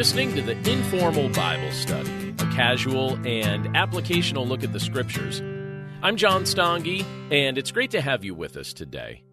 Listening to the Informal Bible Study, a casual and applicational look at the Scriptures. I'm John Stange, and it's great to have you with us today.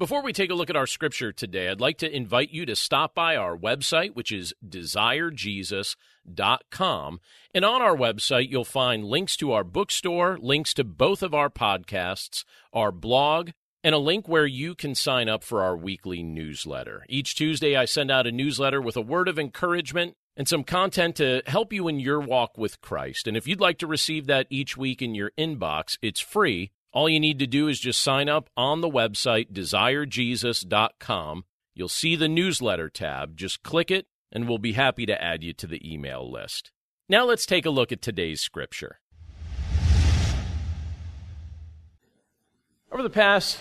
Before we take a look at our scripture today, I'd like to invite you to stop by our website, which is desirejesus.com. And on our website, you'll find links to our bookstore, links to both of our podcasts, our blog, and a link where you can sign up for our weekly newsletter. Each Tuesday, I send out a newsletter with a word of encouragement and some content to help you in your walk with Christ. And if you'd like to receive that each week in your inbox, it's free all you need to do is just sign up on the website, desirejesus.com. You'll see the newsletter tab. Just click it, and we'll be happy to add you to the email list. Now let's take a look at today's scripture. Over the past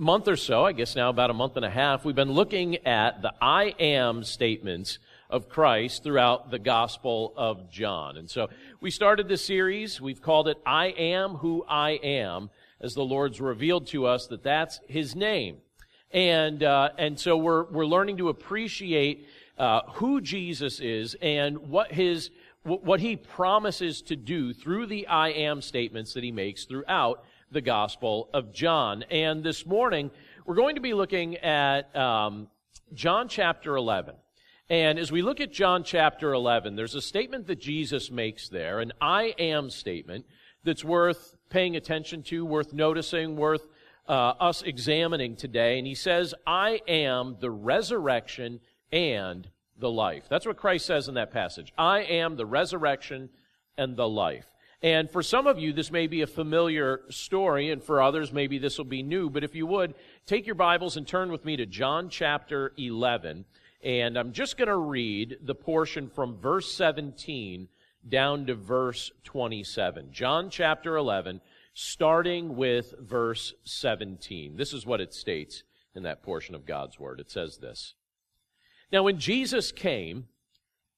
month or so, I guess now about a month and a half, we've been looking at the I am statements of Christ throughout the Gospel of John. And so we started this series. We've called it I Am Who I Am as the Lord's revealed to us that that's His name. And, uh, and so we're, we're learning to appreciate uh, who Jesus is and what his what he promises to do through the I am statements that he makes throughout the Gospel of John. And this morning, we're going to be looking at um, John chapter 11. And as we look at John chapter 11, there's a statement that Jesus makes there, an I am statement, that's worth paying attention to, worth noticing, worth uh, us examining today. And he says, I am the resurrection and the life. That's what Christ says in that passage. I am the resurrection and the life. And for some of you, this may be a familiar story, and for others, maybe this will be new. But if you would, take your Bibles and turn with me to John chapter 11. And I'm just going to read the portion from verse 17 down to verse 27. John chapter 11, starting with verse 17. This is what it states in that portion of God's Word. It says this Now, when Jesus came,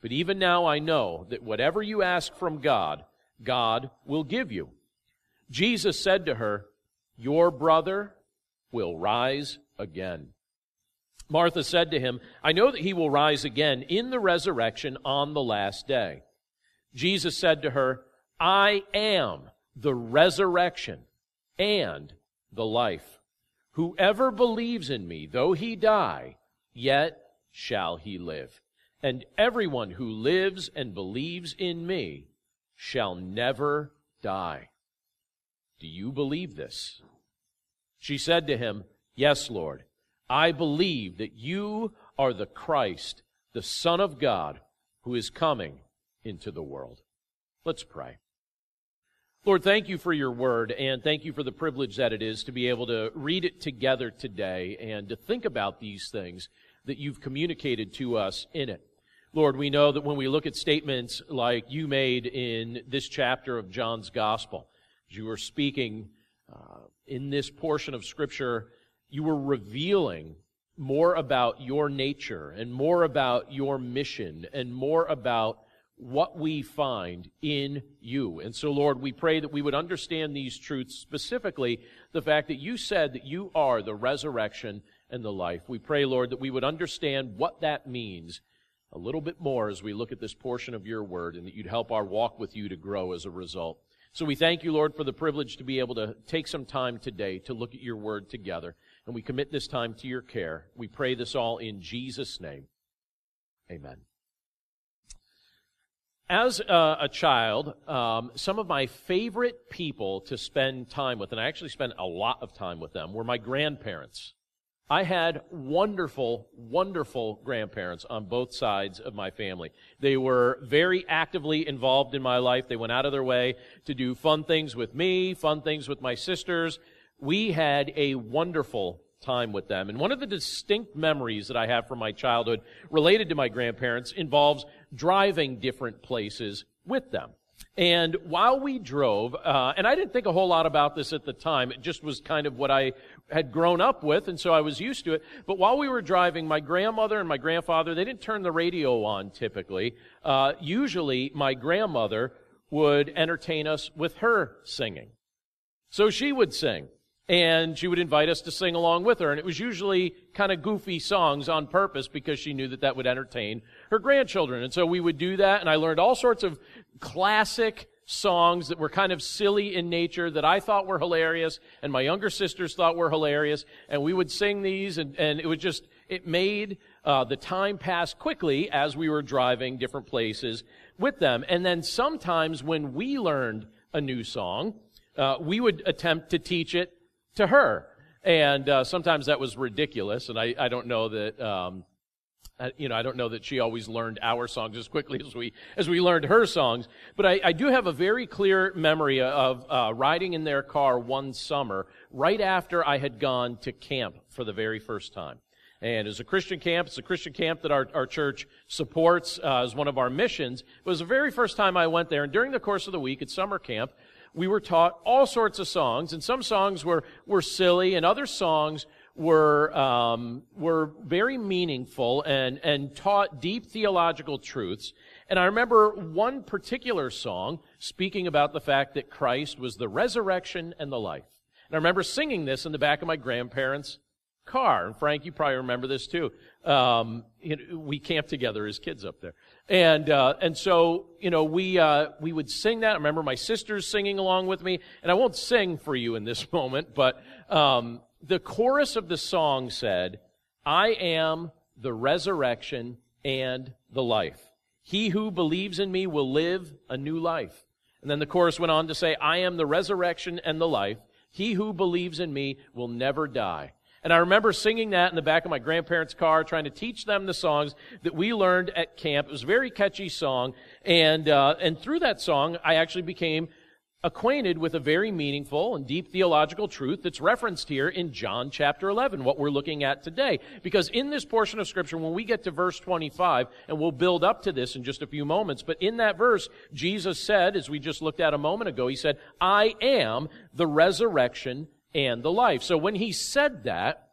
But even now I know that whatever you ask from God, God will give you. Jesus said to her, Your brother will rise again. Martha said to him, I know that he will rise again in the resurrection on the last day. Jesus said to her, I am the resurrection and the life. Whoever believes in me, though he die, yet shall he live. And everyone who lives and believes in me shall never die. Do you believe this? She said to him, Yes, Lord. I believe that you are the Christ, the Son of God, who is coming into the world. Let's pray. Lord, thank you for your word, and thank you for the privilege that it is to be able to read it together today and to think about these things that you've communicated to us in it. Lord, we know that when we look at statements like you made in this chapter of John's Gospel, as you were speaking uh, in this portion of Scripture, you were revealing more about your nature and more about your mission and more about what we find in you. And so, Lord, we pray that we would understand these truths, specifically the fact that you said that you are the resurrection and the life. We pray, Lord, that we would understand what that means a little bit more as we look at this portion of your word and that you'd help our walk with you to grow as a result. So we thank you, Lord, for the privilege to be able to take some time today to look at your word together. And we commit this time to your care. We pray this all in Jesus' name. Amen as a, a child, um, some of my favorite people to spend time with, and I actually spent a lot of time with them, were my grandparents. I had wonderful, wonderful grandparents on both sides of my family. They were very actively involved in my life. They went out of their way to do fun things with me, fun things with my sisters. We had a wonderful time with them. And one of the distinct memories that I have from my childhood related to my grandparents involves driving different places with them. And while we drove, uh, and I didn't think a whole lot about this at the time, it just was kind of what I had grown up with, and so I was used to it. But while we were driving, my grandmother and my grandfather, they didn't turn the radio on typically. Uh, usually, my grandmother would entertain us with her singing. So she would sing and she would invite us to sing along with her. And it was usually kind of goofy songs on purpose because she knew that that would entertain her grandchildren. And so we would do that, and I learned all sorts of classic songs that were kind of silly in nature that I thought were hilarious, and my younger sisters thought were hilarious, and we would sing these, and, and it was just, it made uh, the time pass quickly as we were driving different places with them. And then sometimes when we learned a new song, uh, we would attempt to teach it to her. And uh, sometimes that was ridiculous, and I, I don't know that. Um, you know, I don't know that she always learned our songs as quickly as we as we learned her songs, but I, I do have a very clear memory of uh, riding in their car one summer right after I had gone to camp for the very first time. And it's a Christian camp. It's a Christian camp that our, our church supports uh, as one of our missions. It was the very first time I went there, and during the course of the week at summer camp, we were taught all sorts of songs, and some songs were, were silly, and other songs were, um, were very meaningful and, and taught deep theological truths. And I remember one particular song speaking about the fact that Christ was the resurrection and the life. And I remember singing this in the back of my grandparents' car. And Frank, you probably remember this too. Um, you know, we camped together as kids up there. And, uh, and so, you know, we, uh, we would sing that. I remember my sisters singing along with me. And I won't sing for you in this moment, but, um, the chorus of the song said, I am the resurrection and the life. He who believes in me will live a new life. And then the chorus went on to say, I am the resurrection and the life. He who believes in me will never die. And I remember singing that in the back of my grandparents' car, trying to teach them the songs that we learned at camp. It was a very catchy song. And, uh, and through that song, I actually became acquainted with a very meaningful and deep theological truth that's referenced here in John chapter 11, what we're looking at today. Because in this portion of scripture, when we get to verse 25, and we'll build up to this in just a few moments, but in that verse, Jesus said, as we just looked at a moment ago, he said, I am the resurrection and the life. So when he said that,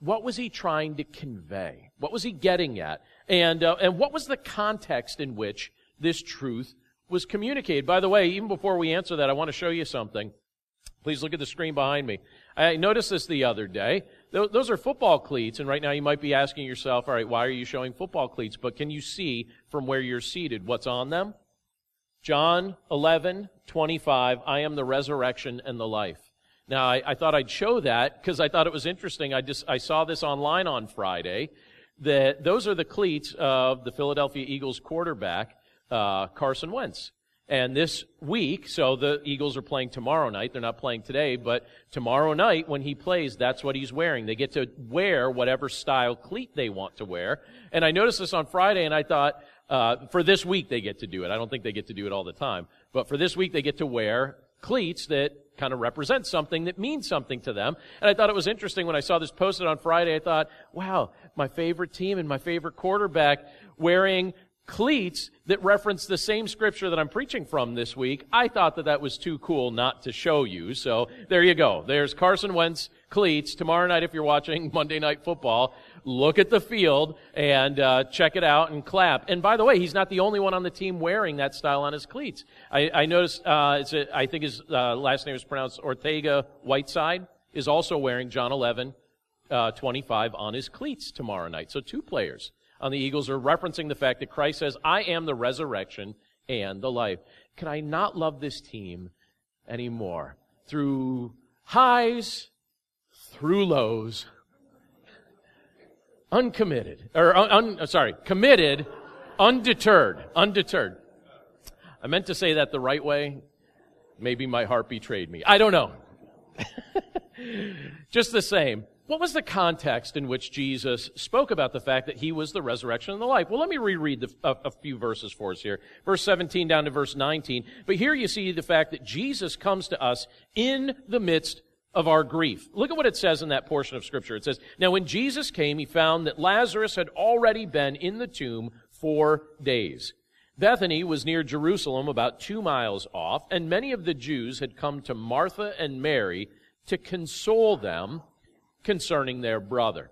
what was he trying to convey? What was he getting at? And, uh, and what was the context in which this truth was communicated? By the way, even before we answer that, I want to show you something. Please look at the screen behind me. I noticed this the other day. Those are football cleats, and right now you might be asking yourself, all right, why are you showing football cleats? But can you see from where you're seated what's on them? John 11, 25, I am the resurrection and the life. Now, I, I thought I'd show that because I thought it was interesting. I just, I saw this online on Friday that those are the cleats of the Philadelphia Eagles quarterback, uh, Carson Wentz. And this week, so the Eagles are playing tomorrow night. They're not playing today, but tomorrow night when he plays, that's what he's wearing. They get to wear whatever style cleat they want to wear. And I noticed this on Friday and I thought, uh, for this week they get to do it. I don't think they get to do it all the time. But for this week they get to wear cleats that kind of represents something that means something to them. And I thought it was interesting when I saw this posted on Friday. I thought, wow, my favorite team and my favorite quarterback wearing cleats that reference the same scripture that I'm preaching from this week. I thought that that was too cool not to show you. So there you go. There's Carson Wentz cleats. Tomorrow night, if you're watching Monday Night Football, look at the field and uh, check it out and clap. And by the way, he's not the only one on the team wearing that style on his cleats. I, I noticed, uh, a, I think his uh, last name is pronounced Ortega Whiteside, is also wearing John 11, uh, 25 on his cleats tomorrow night. So two players on the Eagles are referencing the fact that Christ says, I am the resurrection and the life. Can I not love this team anymore? Through highs, through lows, uncommitted, or un, un, uh, sorry, committed, undeterred, undeterred. I meant to say that the right way. Maybe my heart betrayed me. I don't know. Just the same. What was the context in which Jesus spoke about the fact that he was the resurrection and the life? Well, let me reread the, a, a few verses for us here. Verse 17 down to verse 19. But here you see the fact that Jesus comes to us in the midst of our grief. Look at what it says in that portion of scripture. It says, Now when Jesus came, he found that Lazarus had already been in the tomb Four days. Bethany was near Jerusalem, about two miles off, and many of the Jews had come to Martha and Mary to console them concerning their brother.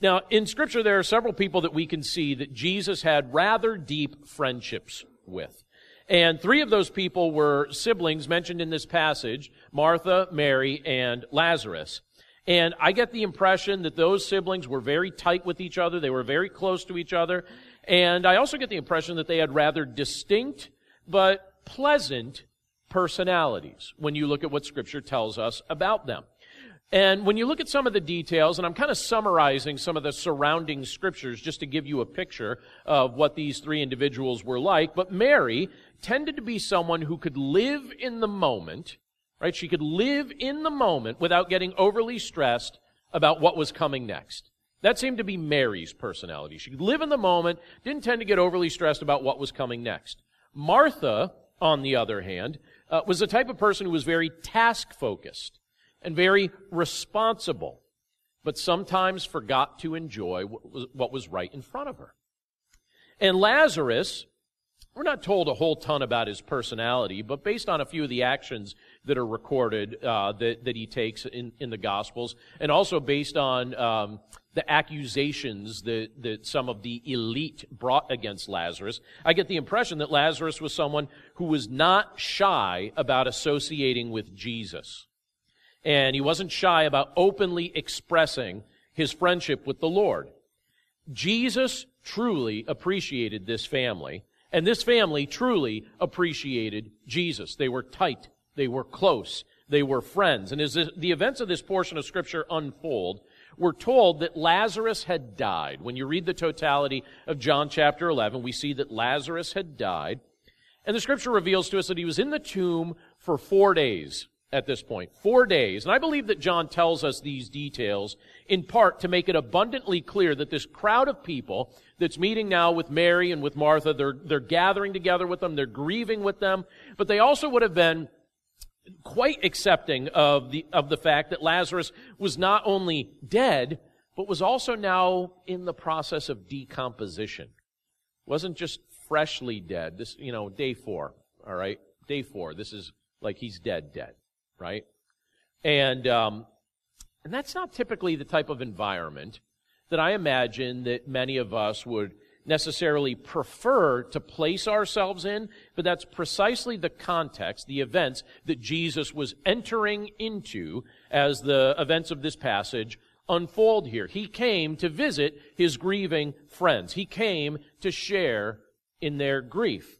Now, in Scripture, there are several people that we can see that Jesus had rather deep friendships with. And three of those people were siblings mentioned in this passage Martha, Mary, and Lazarus. And I get the impression that those siblings were very tight with each other. They were very close to each other. And I also get the impression that they had rather distinct but pleasant personalities when you look at what Scripture tells us about them. And when you look at some of the details, and I'm kind of summarizing some of the surrounding scriptures just to give you a picture of what these three individuals were like, but Mary tended to be someone who could live in the moment, right? She could live in the moment without getting overly stressed about what was coming next. That seemed to be Mary's personality. She could live in the moment, didn't tend to get overly stressed about what was coming next. Martha, on the other hand, uh, was the type of person who was very task focused and very responsible, but sometimes forgot to enjoy what was, right in front of her. And Lazarus, we're not told a whole ton about his personality, but based on a few of the actions that are recorded uh, that, that he takes in, in the Gospels, and also based on um, the accusations that, that some of the elite brought against Lazarus, I get the impression that Lazarus was someone who was not shy about associating with Jesus. And he wasn't shy about openly expressing his friendship with the Lord. Jesus truly appreciated this family, and this family truly appreciated Jesus. They were tight. They were close. They were friends. And as the events of this portion of Scripture unfold, we're told that Lazarus had died. When you read the totality of John chapter 11, we see that Lazarus had died. And the Scripture reveals to us that he was in the tomb for four days at this point. Four days. And I believe that John tells us these details in part to make it abundantly clear that this crowd of people that's meeting now with Mary and with Martha, they're, they're gathering together with them, they're grieving with them, but they also would have been quite accepting of the, of the fact that Lazarus was not only dead, but was also now in the process of decomposition. Wasn't just freshly dead. This, you know, day four, all right? Day four. This is like he's dead, dead right? And, um, and that's not typically the type of environment that I imagine that many of us would necessarily prefer to place ourselves in, but that's precisely the context, the events that Jesus was entering into as the events of this passage unfold here. He came to visit his grieving friends. He came to share in their grief.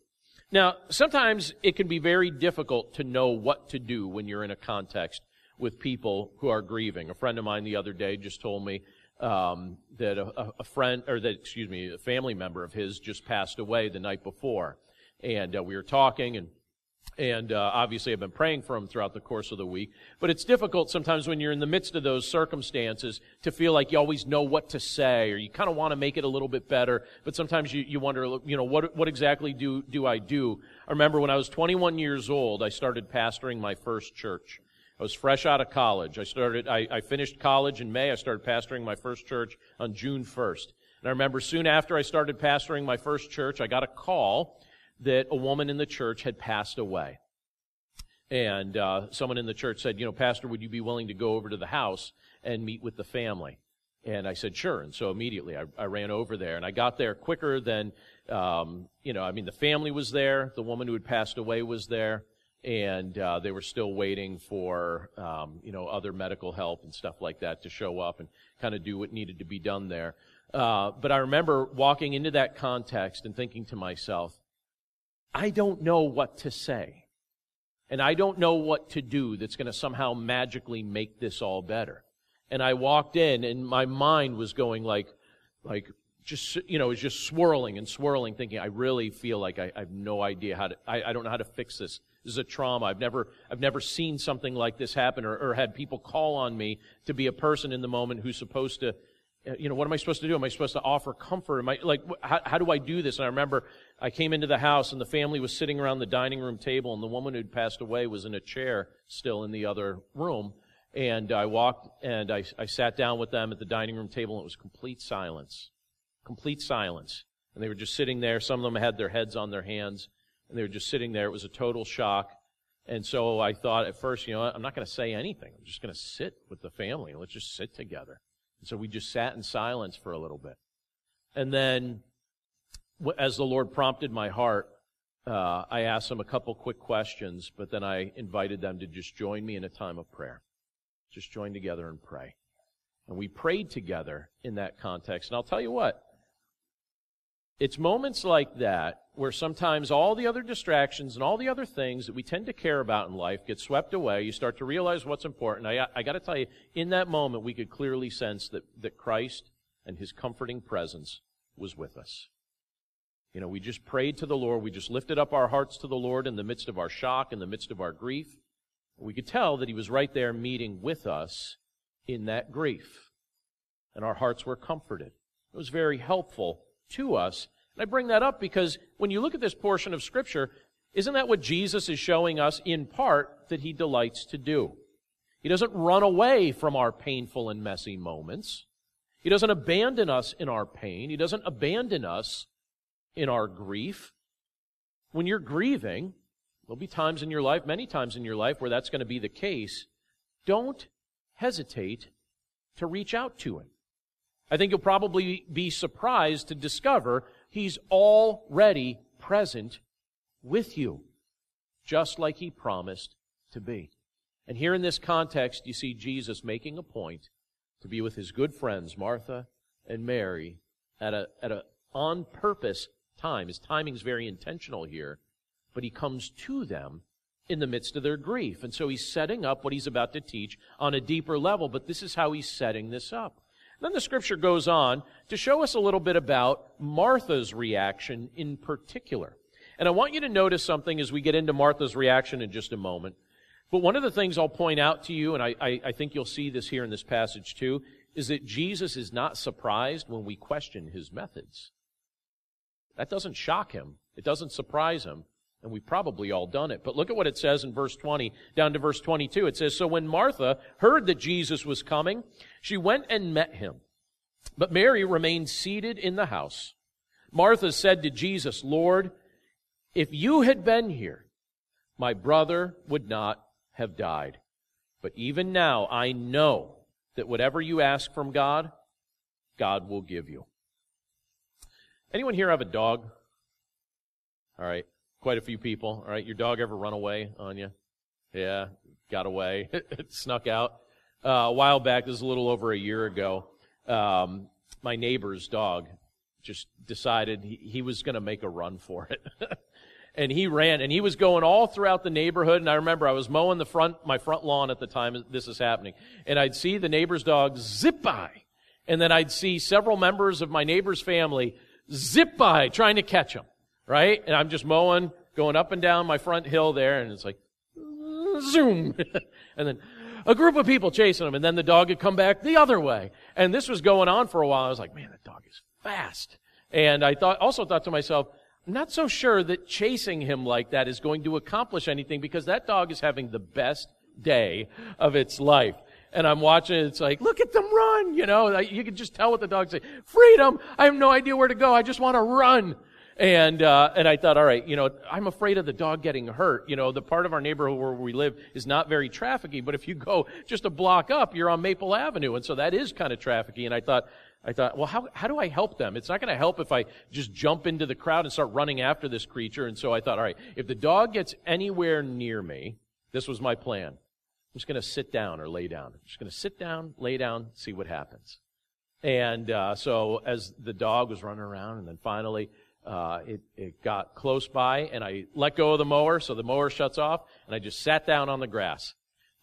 Now, sometimes it can be very difficult to know what to do when you're in a context with people who are grieving. A friend of mine the other day just told me um, that a, a, friend, or that, excuse me, a family member of his just passed away the night before. And uh, we were talking, and and uh, obviously, I've been praying for him throughout the course of the week. But it's difficult sometimes when you're in the midst of those circumstances to feel like you always know what to say, or you kind of want to make it a little bit better. But sometimes you, you wonder, you know, what, what exactly do, do I do? I remember when I was 21 years old, I started pastoring my first church. I was fresh out of college. I started, I, I finished college in May. I started pastoring my first church on June 1st. And I remember soon after I started pastoring my first church, I got a call that a woman in the church had passed away. And uh, someone in the church said, You know, Pastor, would you be willing to go over to the house and meet with the family? And I said, Sure. And so immediately I, I ran over there. And I got there quicker than, um, you know, I mean, the family was there, the woman who had passed away was there. And uh, they were still waiting for, um, you know, other medical help and stuff like that to show up and kind of do what needed to be done there. Uh, but I remember walking into that context and thinking to myself, I don't know what to say. And I don't know what to do that's going to somehow magically make this all better. And I walked in and my mind was going like, like, just, you know, it was just swirling and swirling, thinking, I really feel like I, I have no idea how to, I, I, don't know how to fix this. This is a trauma. I've never, I've never seen something like this happen or, or had people call on me to be a person in the moment who's supposed to, Uh, you know, what am I supposed to do? Am I supposed to offer comfort? Am I, like, how, how do I do this? And I remember I came into the house and the family was sitting around the dining room table and the woman who'd passed away was in a chair still in the other room. And I walked and I, I sat down with them at the dining room table and it was complete silence. Complete silence. And they were just sitting there. Some of them had their heads on their hands, and they were just sitting there. It was a total shock. And so I thought at first, you know, I'm not going to say anything. I'm just going to sit with the family. Let's just sit together. So we just sat in silence for a little bit. And then, as the Lord prompted my heart, uh, I asked them a couple quick questions, but then I invited them to just join me in a time of prayer. Just join together and pray. And we prayed together in that context. And I'll tell you what, it's moments like that where sometimes all the other distractions and all the other things that we tend to care about in life get swept away. You start to realize what's important. I, I got to tell you, in that moment, we could clearly sense that, that Christ and his comforting presence was with us. You know, we just prayed to the Lord. We just lifted up our hearts to the Lord in the midst of our shock, in the midst of our grief. We could tell that he was right there meeting with us in that grief. And our hearts were comforted. It was very helpful to us. And I bring that up because when you look at this portion of Scripture, isn't that what Jesus is showing us in part that he delights to do? He doesn't run away from our painful and messy moments. He doesn't abandon us in our pain. He doesn't abandon us in our grief. When you're grieving, there'll be times in your life, many times in your life, where that's going to be the case. Don't hesitate to reach out to him. I think you'll probably be surprised to discover he's already present with you, just like he promised to be. And here in this context, you see Jesus making a point to be with his good friends, Martha and Mary, at a, at a on purpose time. His timing is very intentional here, but he comes to them in the midst of their grief. And so he's setting up what he's about to teach on a deeper level, but this is how he's setting this up. Then the scripture goes on to show us a little bit about Martha's reaction in particular. And I want you to notice something as we get into Martha's reaction in just a moment. But one of the things I'll point out to you, and I, I, I think you'll see this here in this passage too, is that Jesus is not surprised when we question his methods. That doesn't shock him. It doesn't surprise him. And we've probably all done it. But look at what it says in verse 20, down to verse 22. It says, So when Martha heard that Jesus was coming, she went and met him. But Mary remained seated in the house. Martha said to Jesus, Lord, if you had been here, my brother would not have died. But even now I know that whatever you ask from God, God will give you. Anyone here have a dog? All right. Quite a few people. All right. Your dog ever run away on you? Yeah. Got away. it snuck out. Uh, a while back, this is a little over a year ago, um, my neighbor's dog just decided he, he was going to make a run for it. and he ran and he was going all throughout the neighborhood and i remember i was mowing the front my front lawn at the time this is happening and i'd see the neighbor's dog zip by and then i'd see several members of my neighbor's family zip by trying to catch him, right? And I'm just mowing, going up and down my front hill there, and it's like, zoom. and then a group of people chasing him, and then the dog had come back the other way. And this was going on for a while. I was like, man, that dog is fast. And I thought, also thought to myself, I'm not so sure that chasing him like that is going to accomplish anything because that dog is having the best day of its life and I'm watching It's like, look at them run. You know, you can just tell what the dog's saying. Freedom. I have no idea where to go. I just want to run. And, uh, and I thought, all right, you know, I'm afraid of the dog getting hurt. You know, the part of our neighborhood where we live is not very trafficky, but if you go just a block up, you're on Maple Avenue. And so that is kind of trafficky. And I thought, I thought, well, how, how do I help them? It's not going to help if I just jump into the crowd and start running after this creature. And so I thought, all right, if the dog gets anywhere near me, this was my plan. I'm just going to sit down or lay down. I'm just going to sit down, lay down, see what happens. And uh, so as the dog was running around, and then finally uh, it, it got close by, and I let go of the mower, so the mower shuts off, and I just sat down on the grass.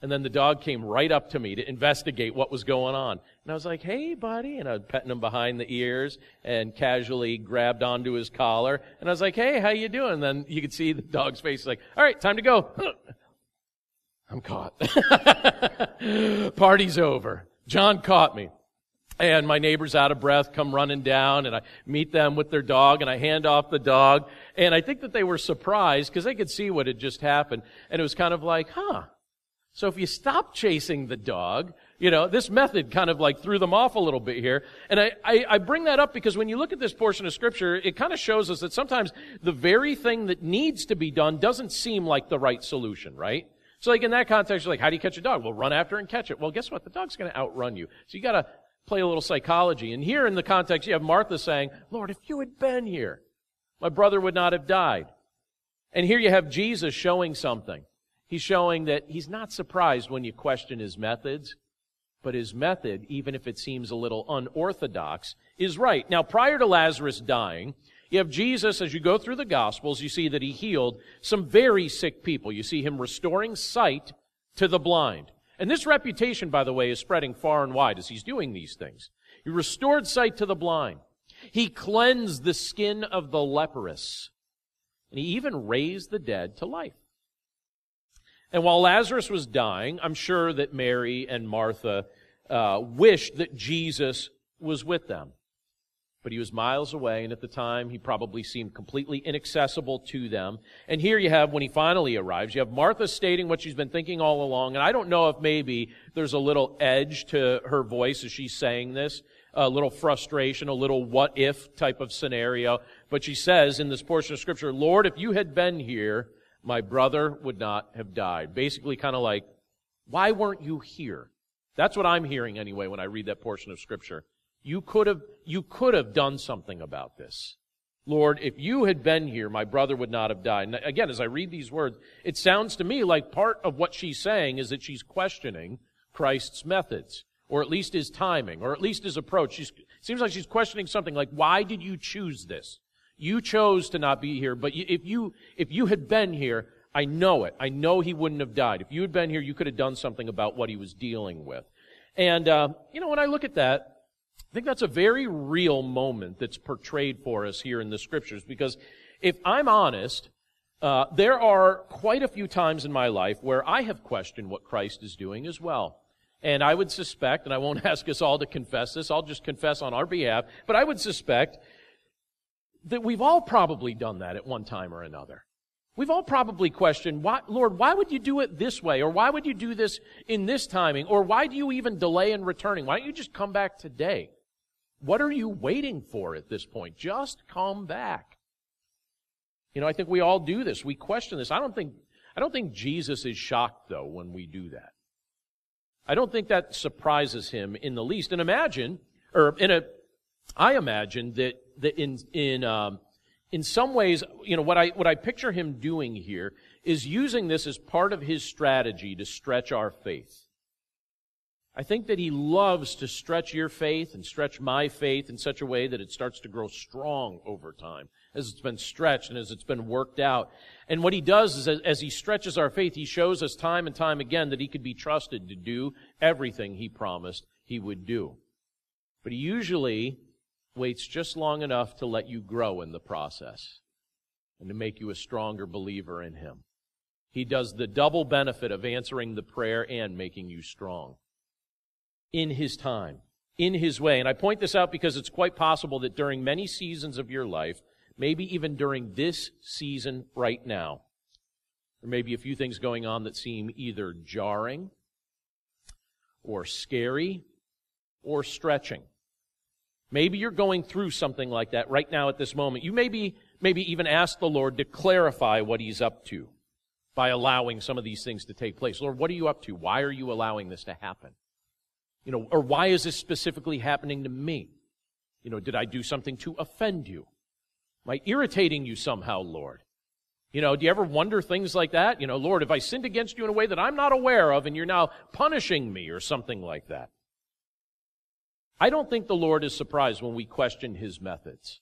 And then the dog came right up to me to investigate what was going on. And I was like, hey, buddy. And I was petting him behind the ears and casually grabbed onto his collar. And I was like, hey, how you doing? And then you could see the dog's face like, all right, time to go. I'm caught. Party's over. John caught me. And my neighbor's out of breath, come running down, and I meet them with their dog, and I hand off the dog. And I think that they were surprised because they could see what had just happened. And it was kind of like, huh, So if you stop chasing the dog, you know, this method kind of like threw them off a little bit here. And I, I, I, bring that up because when you look at this portion of scripture, it kind of shows us that sometimes the very thing that needs to be done doesn't seem like the right solution, right? So like in that context, you're like, how do you catch a dog? Well, run after and catch it. Well, guess what? The dog's going to outrun you. So you got to play a little psychology. And here in the context, you have Martha saying, Lord, if you had been here, my brother would not have died. And here you have Jesus showing something. He's showing that he's not surprised when you question his methods, but his method, even if it seems a little unorthodox, is right. Now, prior to Lazarus dying, you have Jesus, as you go through the Gospels, you see that he healed some very sick people. You see him restoring sight to the blind. And this reputation, by the way, is spreading far and wide as he's doing these things. He restored sight to the blind. He cleansed the skin of the leprous. And he even raised the dead to life. And while Lazarus was dying, I'm sure that Mary and Martha uh, wished that Jesus was with them. But he was miles away, and at the time, he probably seemed completely inaccessible to them. And here you have, when he finally arrives, you have Martha stating what she's been thinking all along. And I don't know if maybe there's a little edge to her voice as she's saying this, a little frustration, a little what if type of scenario. But she says in this portion of scripture, Lord, if you had been here, my brother would not have died. Basically, kind of like, why weren't you here? That's what I'm hearing anyway when I read that portion of scripture. You could have, you could have done something about this. Lord, if you had been here, my brother would not have died. And again, as I read these words, it sounds to me like part of what she's saying is that she's questioning Christ's methods, or at least his timing, or at least his approach. She's, seems like she's questioning something like, why did you choose this? You chose to not be here, but if you, if you had been here, I know it. I know he wouldn't have died. If you had been here, you could have done something about what he was dealing with. And, uh, you know, when I look at that, I think that's a very real moment that's portrayed for us here in the scriptures because if I'm honest, uh, there are quite a few times in my life where I have questioned what Christ is doing as well. And I would suspect, and I won't ask us all to confess this, I'll just confess on our behalf, but I would suspect that we've all probably done that at one time or another. We've all probably questioned, why, Lord, why would you do it this way? Or why would you do this in this timing? Or why do you even delay in returning? Why don't you just come back today? What are you waiting for at this point? Just come back. You know, I think we all do this. We question this. I don't think, I don't think Jesus is shocked though when we do that. I don't think that surprises him in the least. And imagine, or in a, I imagine that that in in um, in some ways, you know, what I what I picture him doing here is using this as part of his strategy to stretch our faith. I think that he loves to stretch your faith and stretch my faith in such a way that it starts to grow strong over time as it's been stretched and as it's been worked out. And what he does is, as he stretches our faith, he shows us time and time again that he could be trusted to do everything he promised he would do. But he usually waits just long enough to let you grow in the process and to make you a stronger believer in Him. He does the double benefit of answering the prayer and making you strong in His time, in His way. And I point this out because it's quite possible that during many seasons of your life, maybe even during this season right now, there may be a few things going on that seem either jarring or scary or stretching. Maybe you're going through something like that right now at this moment. You maybe, maybe even ask the Lord to clarify what He's up to by allowing some of these things to take place. Lord, what are you up to? Why are you allowing this to happen? You know, or why is this specifically happening to me? You know, did I do something to offend you? Am I irritating you somehow, Lord? You know, do you ever wonder things like that? You know, Lord, if I sinned against you in a way that I'm not aware of and you're now punishing me or something like that? I don't think the Lord is surprised when we question his methods.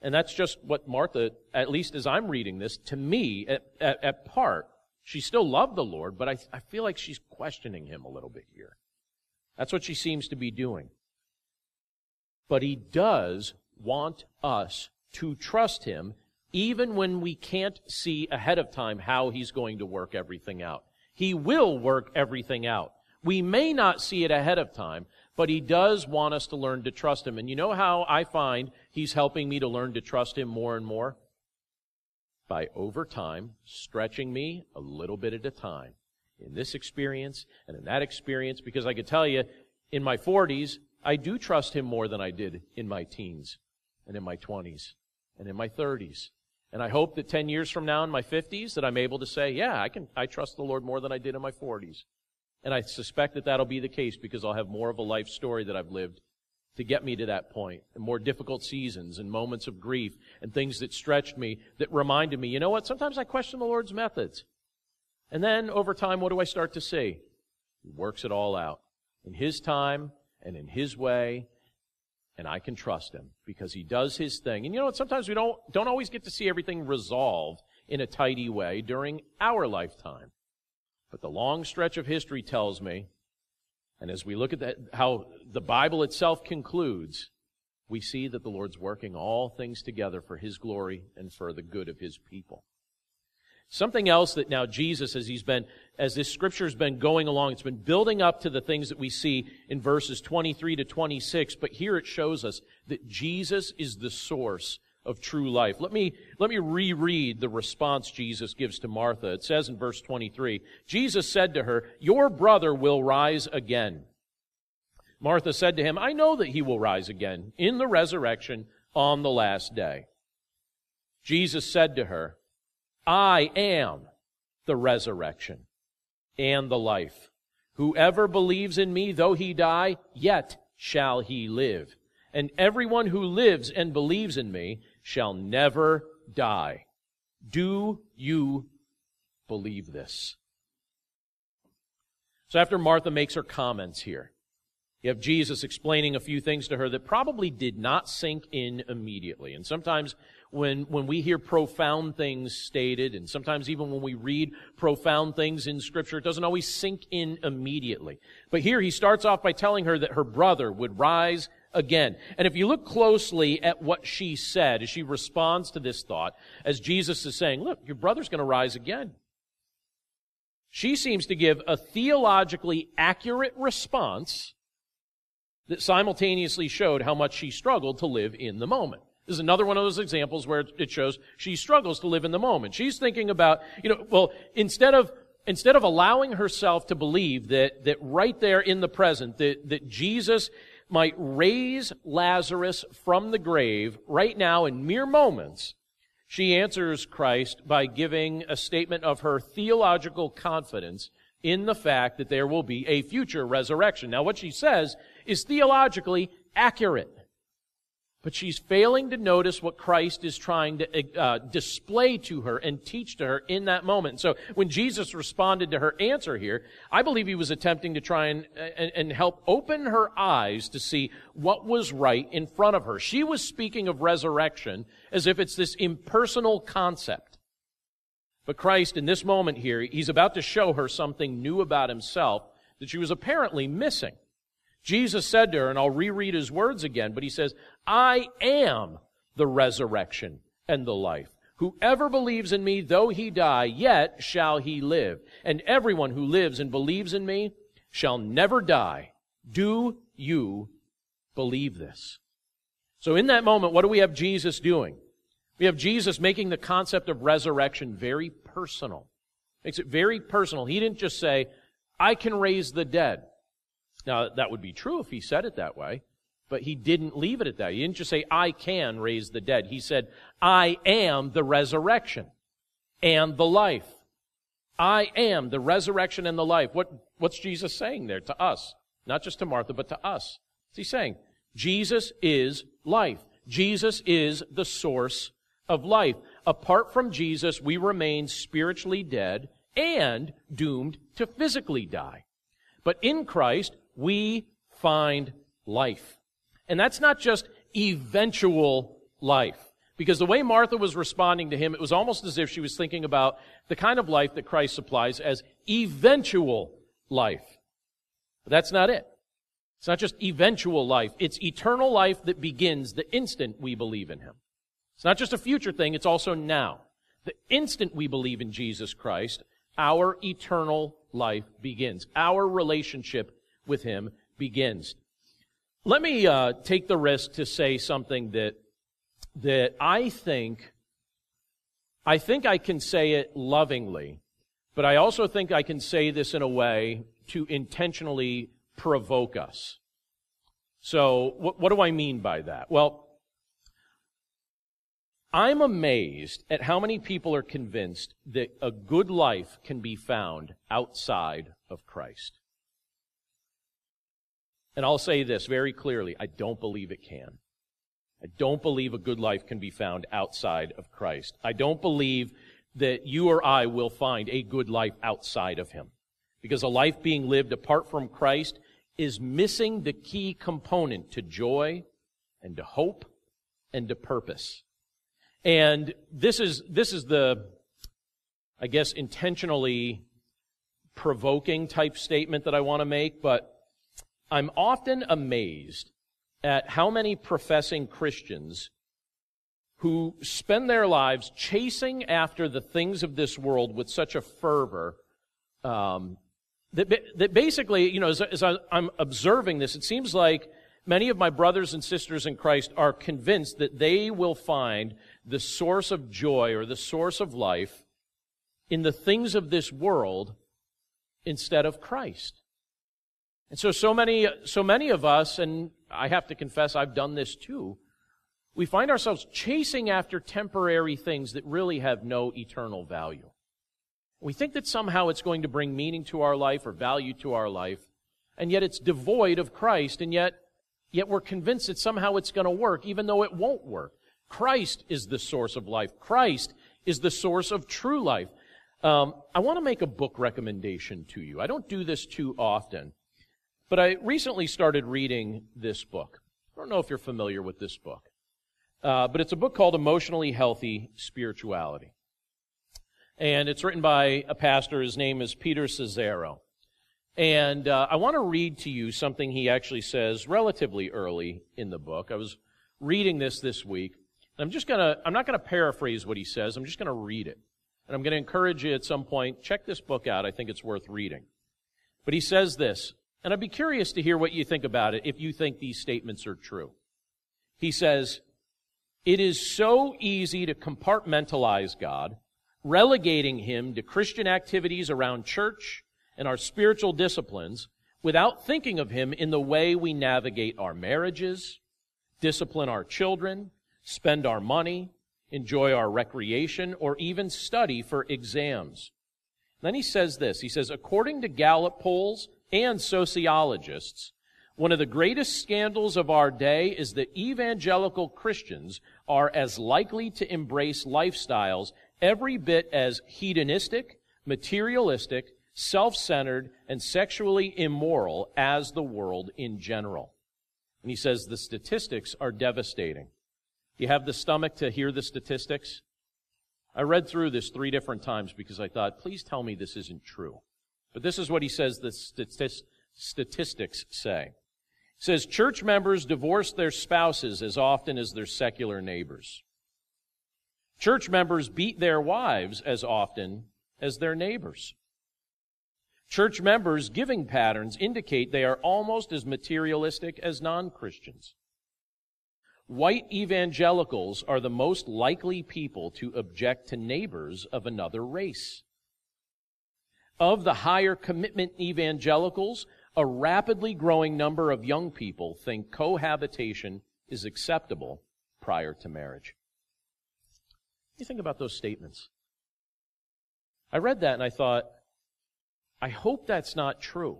And that's just what Martha, at least as I'm reading this, to me, at, at, at part, she still loved the Lord, but I, I feel like she's questioning him a little bit here. That's what she seems to be doing. But he does want us to trust him even when we can't see ahead of time how he's going to work everything out. He will work everything out. We may not see it ahead of time, but he does want us to learn to trust him. And you know how I find he's helping me to learn to trust him more and more? By over time, stretching me a little bit at a time in this experience and in that experience because I could tell you in my 40s, I do trust him more than I did in my teens and in my 20s and in my 30s. And I hope that 10 years from now in my 50s that I'm able to say, yeah, I can, I trust the Lord more than I did in my 40s. And I suspect that that'll be the case because I'll have more of a life story that I've lived to get me to that point, and more difficult seasons and moments of grief and things that stretched me that reminded me, you know what? Sometimes I question the Lord's methods. And then over time, what do I start to see? He works it all out in His time and in His way, and I can trust Him because He does His thing. And you know what? Sometimes we don't, don't always get to see everything resolved in a tidy way during our lifetime. But the long stretch of history tells me, and as we look at that, how the Bible itself concludes, we see that the Lord's working all things together for His glory and for the good of His people. Something else that now Jesus, as he's been, as this scripture has been going along, it's been building up to the things that we see in verses 23 to 26, but here it shows us that Jesus is the source of true life. Let me, let me reread the response Jesus gives to Martha. It says in verse 23, Jesus said to her, Your brother will rise again. Martha said to him, I know that he will rise again in the resurrection on the last day. Jesus said to her, I am the resurrection and the life. Whoever believes in me, though he die, yet shall he live. And everyone who lives and believes in me shall never die. Do you believe this? So after Martha makes her comments here, you have Jesus explaining a few things to her that probably did not sink in immediately. And sometimes when, when we hear profound things stated, and sometimes even when we read profound things in Scripture, it doesn't always sink in immediately. But here he starts off by telling her that her brother would rise again. And if you look closely at what she said as she responds to this thought, as Jesus is saying, look, your brother's going to rise again. She seems to give a theologically accurate response that simultaneously showed how much she struggled to live in the moment. This is another one of those examples where it shows she struggles to live in the moment. She's thinking about, you know, well, instead of instead of allowing herself to believe that that right there in the present that that Jesus might raise Lazarus from the grave right now in mere moments, she answers Christ by giving a statement of her theological confidence in the fact that there will be a future resurrection. Now, what she says is theologically accurate. But she's failing to notice what Christ is trying to uh, display to her and teach to her in that moment. So when Jesus responded to her answer here, I believe he was attempting to try and, and, and help open her eyes to see what was right in front of her. She was speaking of resurrection as if it's this impersonal concept. But Christ, in this moment here, he's about to show her something new about himself that she was apparently missing. Jesus said to her, and I'll reread his words again, but he says, I am the resurrection and the life. Whoever believes in me, though he die, yet shall he live. And everyone who lives and believes in me shall never die. Do you believe this? So in that moment, what do we have Jesus doing? We have Jesus making the concept of resurrection very personal. Makes it very personal. He didn't just say, I can raise the dead. Now, that would be true if he said it that way, but he didn't leave it at that. He didn't just say, I can raise the dead. He said, I am the resurrection and the life. I am the resurrection and the life. What, what's Jesus saying there to us? Not just to Martha, but to us. What's he saying? Jesus is life. Jesus is the source of life. Apart from Jesus, we remain spiritually dead and doomed to physically die. But in Christ, we find life. And that's not just eventual life. Because the way Martha was responding to him, it was almost as if she was thinking about the kind of life that Christ supplies as eventual life. But that's not it. It's not just eventual life. It's eternal life that begins the instant we believe in him. It's not just a future thing, it's also now. The instant we believe in Jesus Christ, our eternal life begins. Our relationship with him begins. Let me uh, take the risk to say something that that I think I think I can say it lovingly, But I also think I can say this in a way to intentionally provoke us. So, what, what do I mean by that? Well, I'm amazed at how many people are convinced that a good life can be found outside of Christ. And I'll say this very clearly I don't believe it can. I don't believe a good life can be found outside of Christ. I don't believe that you or I will find a good life outside of Him. Because a life being lived apart from Christ is missing the key component to joy and to hope and to purpose. And this is, this is the, I guess, intentionally provoking type statement that I want to make, but I'm often amazed at how many professing Christians who spend their lives chasing after the things of this world with such a fervor um, that, that basically, you know, as, as I, I'm observing this, it seems like many of my brothers and sisters in Christ are convinced that they will find the source of joy or the source of life in the things of this world instead of Christ. And so, so many, so many of us, and I have to confess I've done this too, we find ourselves chasing after temporary things that really have no eternal value. We think that somehow it's going to bring meaning to our life or value to our life, and yet it's devoid of Christ, and yet, yet we're convinced that somehow it's going to work, even though it won't work. Christ is the source of life. Christ is the source of true life. Um, I want to make a book recommendation to you. I don't do this too often, but I recently started reading this book. I don't know if you're familiar with this book, uh, but it's a book called Emotionally Healthy Spirituality. And it's written by a pastor. His name is Peter Scazzero. And uh, I want to read to you something he actually says relatively early in the book. I was reading this this week. And I'm just going to, I'm not going to paraphrase what he says. I'm just going to read it. And I'm going to encourage you at some point, check this book out. I think it's worth reading. But he says this, and I'd be curious to hear what you think about it if you think these statements are true. He says, It is so easy to compartmentalize God, relegating him to Christian activities around church and our spiritual disciplines without thinking of him in the way we navigate our marriages, discipline our children, spend our money, enjoy our recreation, or even study for exams. Then he says this. He says, according to Gallup polls and sociologists, one of the greatest scandals of our day is that evangelical Christians are as likely to embrace lifestyles every bit as hedonistic, materialistic, self-centered, and sexually immoral as the world in general. And he says the statistics are devastating. You have the stomach to hear the statistics? I read through this three different times because I thought, please tell me this isn't true. But this is what he says the statistics say. He says church members divorce their spouses as often as their secular neighbors. Church members beat their wives as often as their neighbors. Church members' giving patterns indicate they are almost as materialistic as non-Christians. White evangelicals are the most likely people to object to neighbors of another race. Of the higher commitment evangelicals, a rapidly growing number of young people think cohabitation is acceptable prior to marriage. You think about those statements? I read that and I thought, I hope that's not true.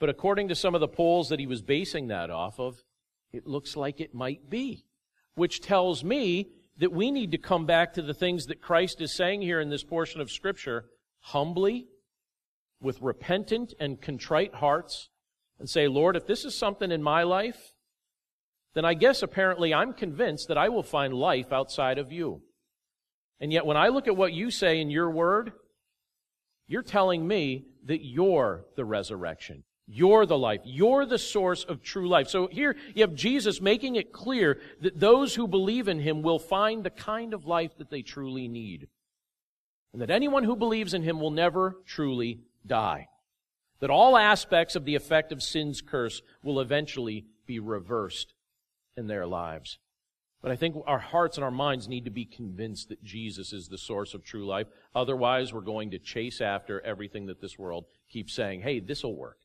But according to some of the polls that he was basing that off of, it looks like it might be, which tells me that we need to come back to the things that Christ is saying here in this portion of Scripture humbly, with repentant and contrite hearts, and say, Lord, if this is something in my life, then I guess apparently I'm convinced that I will find life outside of you. And yet when I look at what you say in your word, you're telling me that you're the resurrection. You're the life. You're the source of true life. So here you have Jesus making it clear that those who believe in him will find the kind of life that they truly need. And that anyone who believes in him will never truly die. That all aspects of the effect of sin's curse will eventually be reversed in their lives. But I think our hearts and our minds need to be convinced that Jesus is the source of true life. Otherwise, we're going to chase after everything that this world keeps saying, hey, this'll work.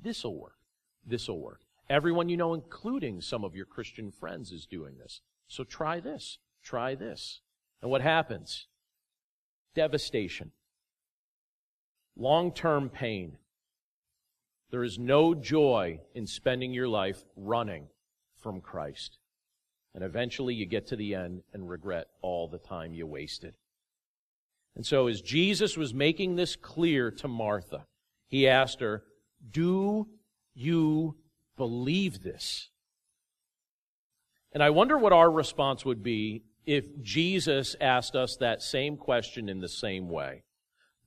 This'll work. This'll work. Everyone you know, including some of your Christian friends, is doing this. So try this. Try this. And what happens? Devastation. Long-term pain. There is no joy in spending your life running from Christ. And eventually you get to the end and regret all the time you wasted. And so as Jesus was making this clear to Martha, he asked her, Do you believe this? And I wonder what our response would be if Jesus asked us that same question in the same way.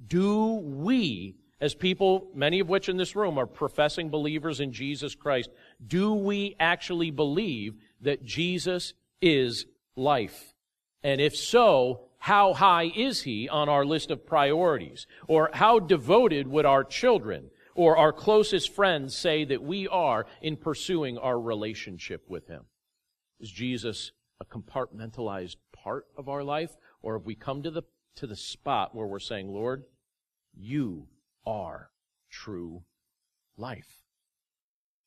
Do we, as people, many of which in this room are professing believers in Jesus Christ, do we actually believe that Jesus is life? And if so, how high is he on our list of priorities? Or how devoted would our children or our closest friends say that we are in pursuing our relationship with him? Is Jesus a compartmentalized part of our life? Or have we come to the, to the spot where we're saying, Lord, you are true life?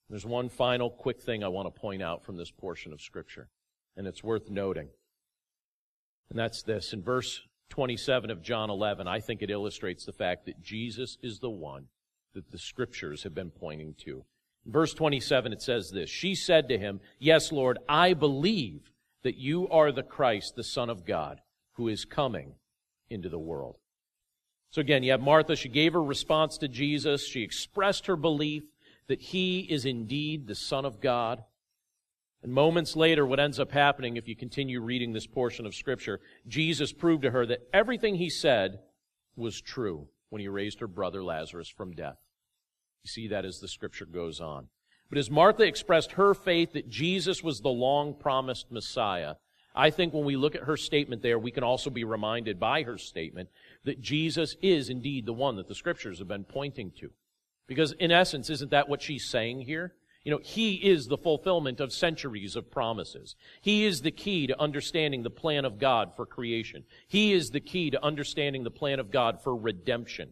There's one final quick thing I want to point out from this portion of Scripture, and it's worth noting. And that's this. In verse 27 of John 11, I think it illustrates the fact that Jesus is the one that the Scriptures have been pointing to. In verse 27, it says this She said to him, Yes, Lord, I believe that you are the Christ, the Son of God, who is coming into the world. So again, you have Martha. She gave her response to Jesus. She expressed her belief that he is indeed the Son of God. And moments later, what ends up happening, if you continue reading this portion of Scripture, Jesus proved to her that everything he said was true when he raised her brother Lazarus from death. You see that as the Scripture goes on. But as Martha expressed her faith that Jesus was the long promised Messiah, I think when we look at her statement there, we can also be reminded by her statement that Jesus is indeed the one that the Scriptures have been pointing to. Because in essence, isn't that what she's saying here? You know, He is the fulfillment of centuries of promises. He is the key to understanding the plan of God for creation. He is the key to understanding the plan of God for redemption.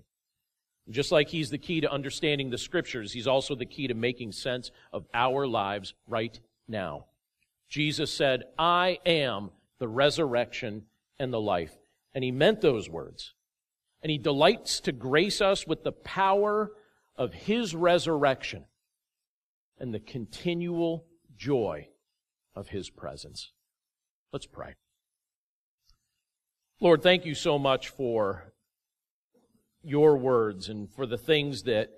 Just like He's the key to understanding the Scriptures, He's also the key to making sense of our lives right now. Jesus said, I am the resurrection and the life. And He meant those words. And He delights to grace us with the power of his resurrection and the continual joy of his presence. Let's pray. Lord, thank you so much for your words and for the things that,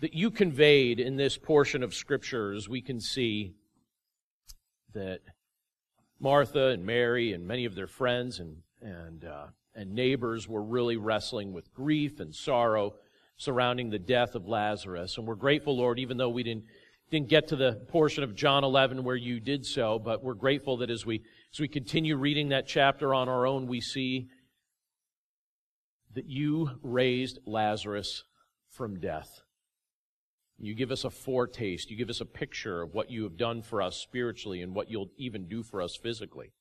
that you conveyed in this portion of Scripture as we can see that Martha and Mary and many of their friends and, and, uh, and neighbors were really wrestling with grief and sorrow surrounding the death of Lazarus. And we're grateful, Lord, even though we didn't, didn't get to the portion of John 11 where you did so, but we're grateful that as we, as we continue reading that chapter on our own, we see that you raised Lazarus from death. You give us a foretaste. You give us a picture of what you have done for us spiritually and what you'll even do for us physically.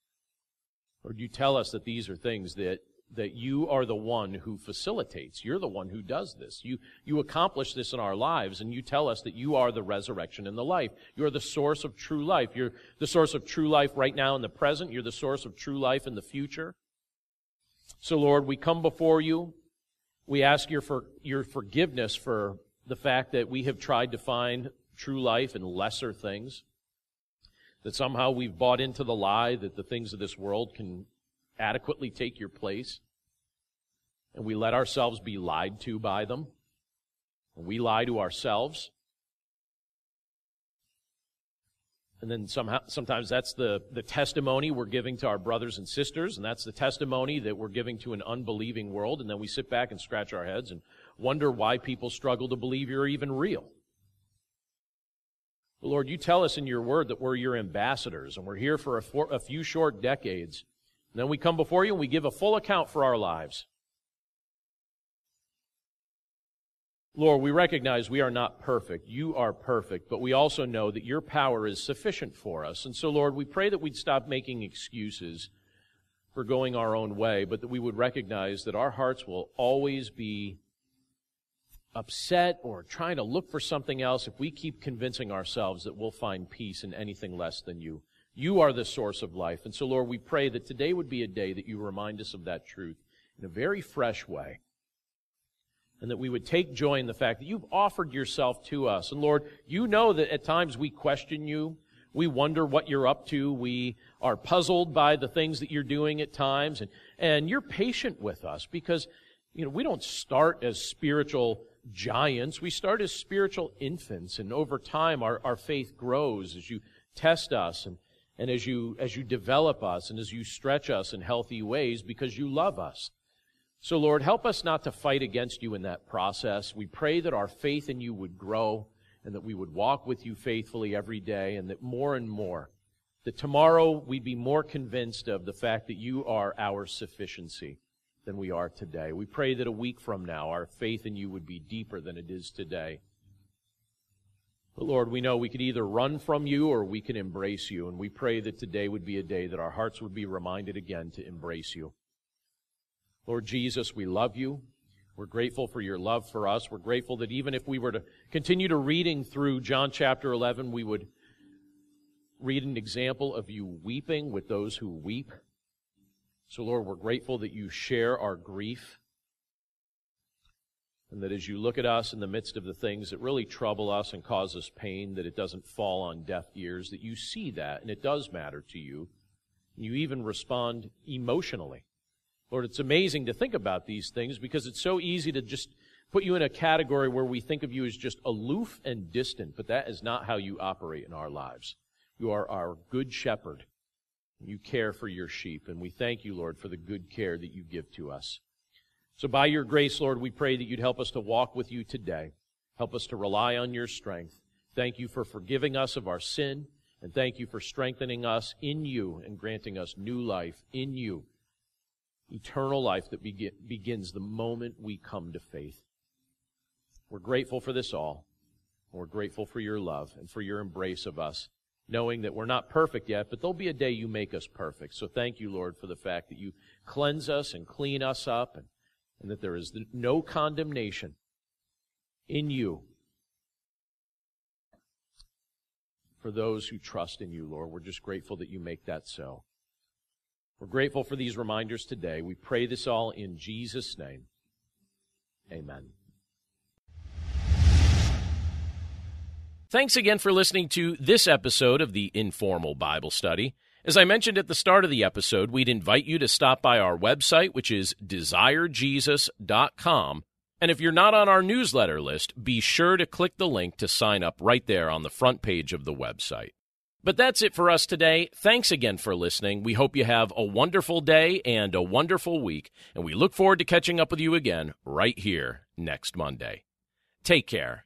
Or do you tell us that these are things that that you are the one who facilitates. You're the one who does this. You, you accomplish this in our lives, and you tell us that you are the resurrection and the life. You're the source of true life. You're the source of true life right now in the present. You're the source of true life in the future. So, Lord, we come before you. We ask your, for, your forgiveness for the fact that we have tried to find true life in lesser things. That somehow we've bought into the lie that the things of this world can adequately take your place. And we let ourselves be lied to by them. And we lie to ourselves. And then somehow, sometimes that's the, the testimony we're giving to our brothers and sisters, and that's the testimony that we're giving to an unbelieving world, and then we sit back and scratch our heads and wonder why people struggle to believe you're even real. But Lord, you tell us in your word that we're your ambassadors, and we're here for a, for a few short decades and then we come before you and we give a full account for our lives. Lord, we recognize we are not perfect. You are perfect, but we also know that your power is sufficient for us. And so, Lord, we pray that we'd stop making excuses for going our own way, but that we would recognize that our hearts will always be upset or trying to look for something else if we keep convincing ourselves that we'll find peace in anything less than you. You are the source of life. And so, Lord, we pray that today would be a day that you remind us of that truth in a very fresh way and that we would take joy in the fact that you've offered yourself to us. And Lord, you know that at times we question you. We wonder what you're up to. We are puzzled by the things that you're doing at times. And, and you're patient with us because, you know, we don't start as spiritual giants. We start as spiritual infants. And over time, our, our faith grows as you test us and, and as you, as you develop us and as you stretch us in healthy ways because you love us. So, Lord, help us not to fight against you in that process. We pray that our faith in you would grow and that we would walk with you faithfully every day and that more and more, that tomorrow we'd be more convinced of the fact that you are our sufficiency than we are today. We pray that a week from now our faith in you would be deeper than it is today. But Lord, we know we could either run from you or we can embrace you. And we pray that today would be a day that our hearts would be reminded again to embrace you. Lord Jesus, we love you. We're grateful for your love for us. We're grateful that even if we were to continue to reading through John chapter 11, we would read an example of you weeping with those who weep. So, Lord, we're grateful that you share our grief. And that as you look at us in the midst of the things that really trouble us and cause us pain, that it doesn't fall on deaf ears, that you see that and it does matter to you. And You even respond emotionally. Lord, it's amazing to think about these things because it's so easy to just put you in a category where we think of you as just aloof and distant, but that is not how you operate in our lives. You are our good shepherd. You care for your sheep, and we thank you, Lord, for the good care that you give to us. So by your grace, Lord, we pray that you'd help us to walk with you today. Help us to rely on your strength. Thank you for forgiving us of our sin, and thank you for strengthening us in you and granting us new life in you eternal life that begins the moment we come to faith. We're grateful for this all. We're grateful for your love and for your embrace of us, knowing that we're not perfect yet, but there'll be a day you make us perfect. So thank you, Lord, for the fact that you cleanse us and clean us up and, and that there is no condemnation in you for those who trust in you, Lord. We're just grateful that you make that so. We're grateful for these reminders today. We pray this all in Jesus' name. Amen. Thanks again for listening to this episode of the Informal Bible Study. As I mentioned at the start of the episode, we'd invite you to stop by our website, which is desirejesus.com. And if you're not on our newsletter list, be sure to click the link to sign up right there on the front page of the website. But that's it for us today. Thanks again for listening. We hope you have a wonderful day and a wonderful week, and we look forward to catching up with you again right here next Monday. Take care.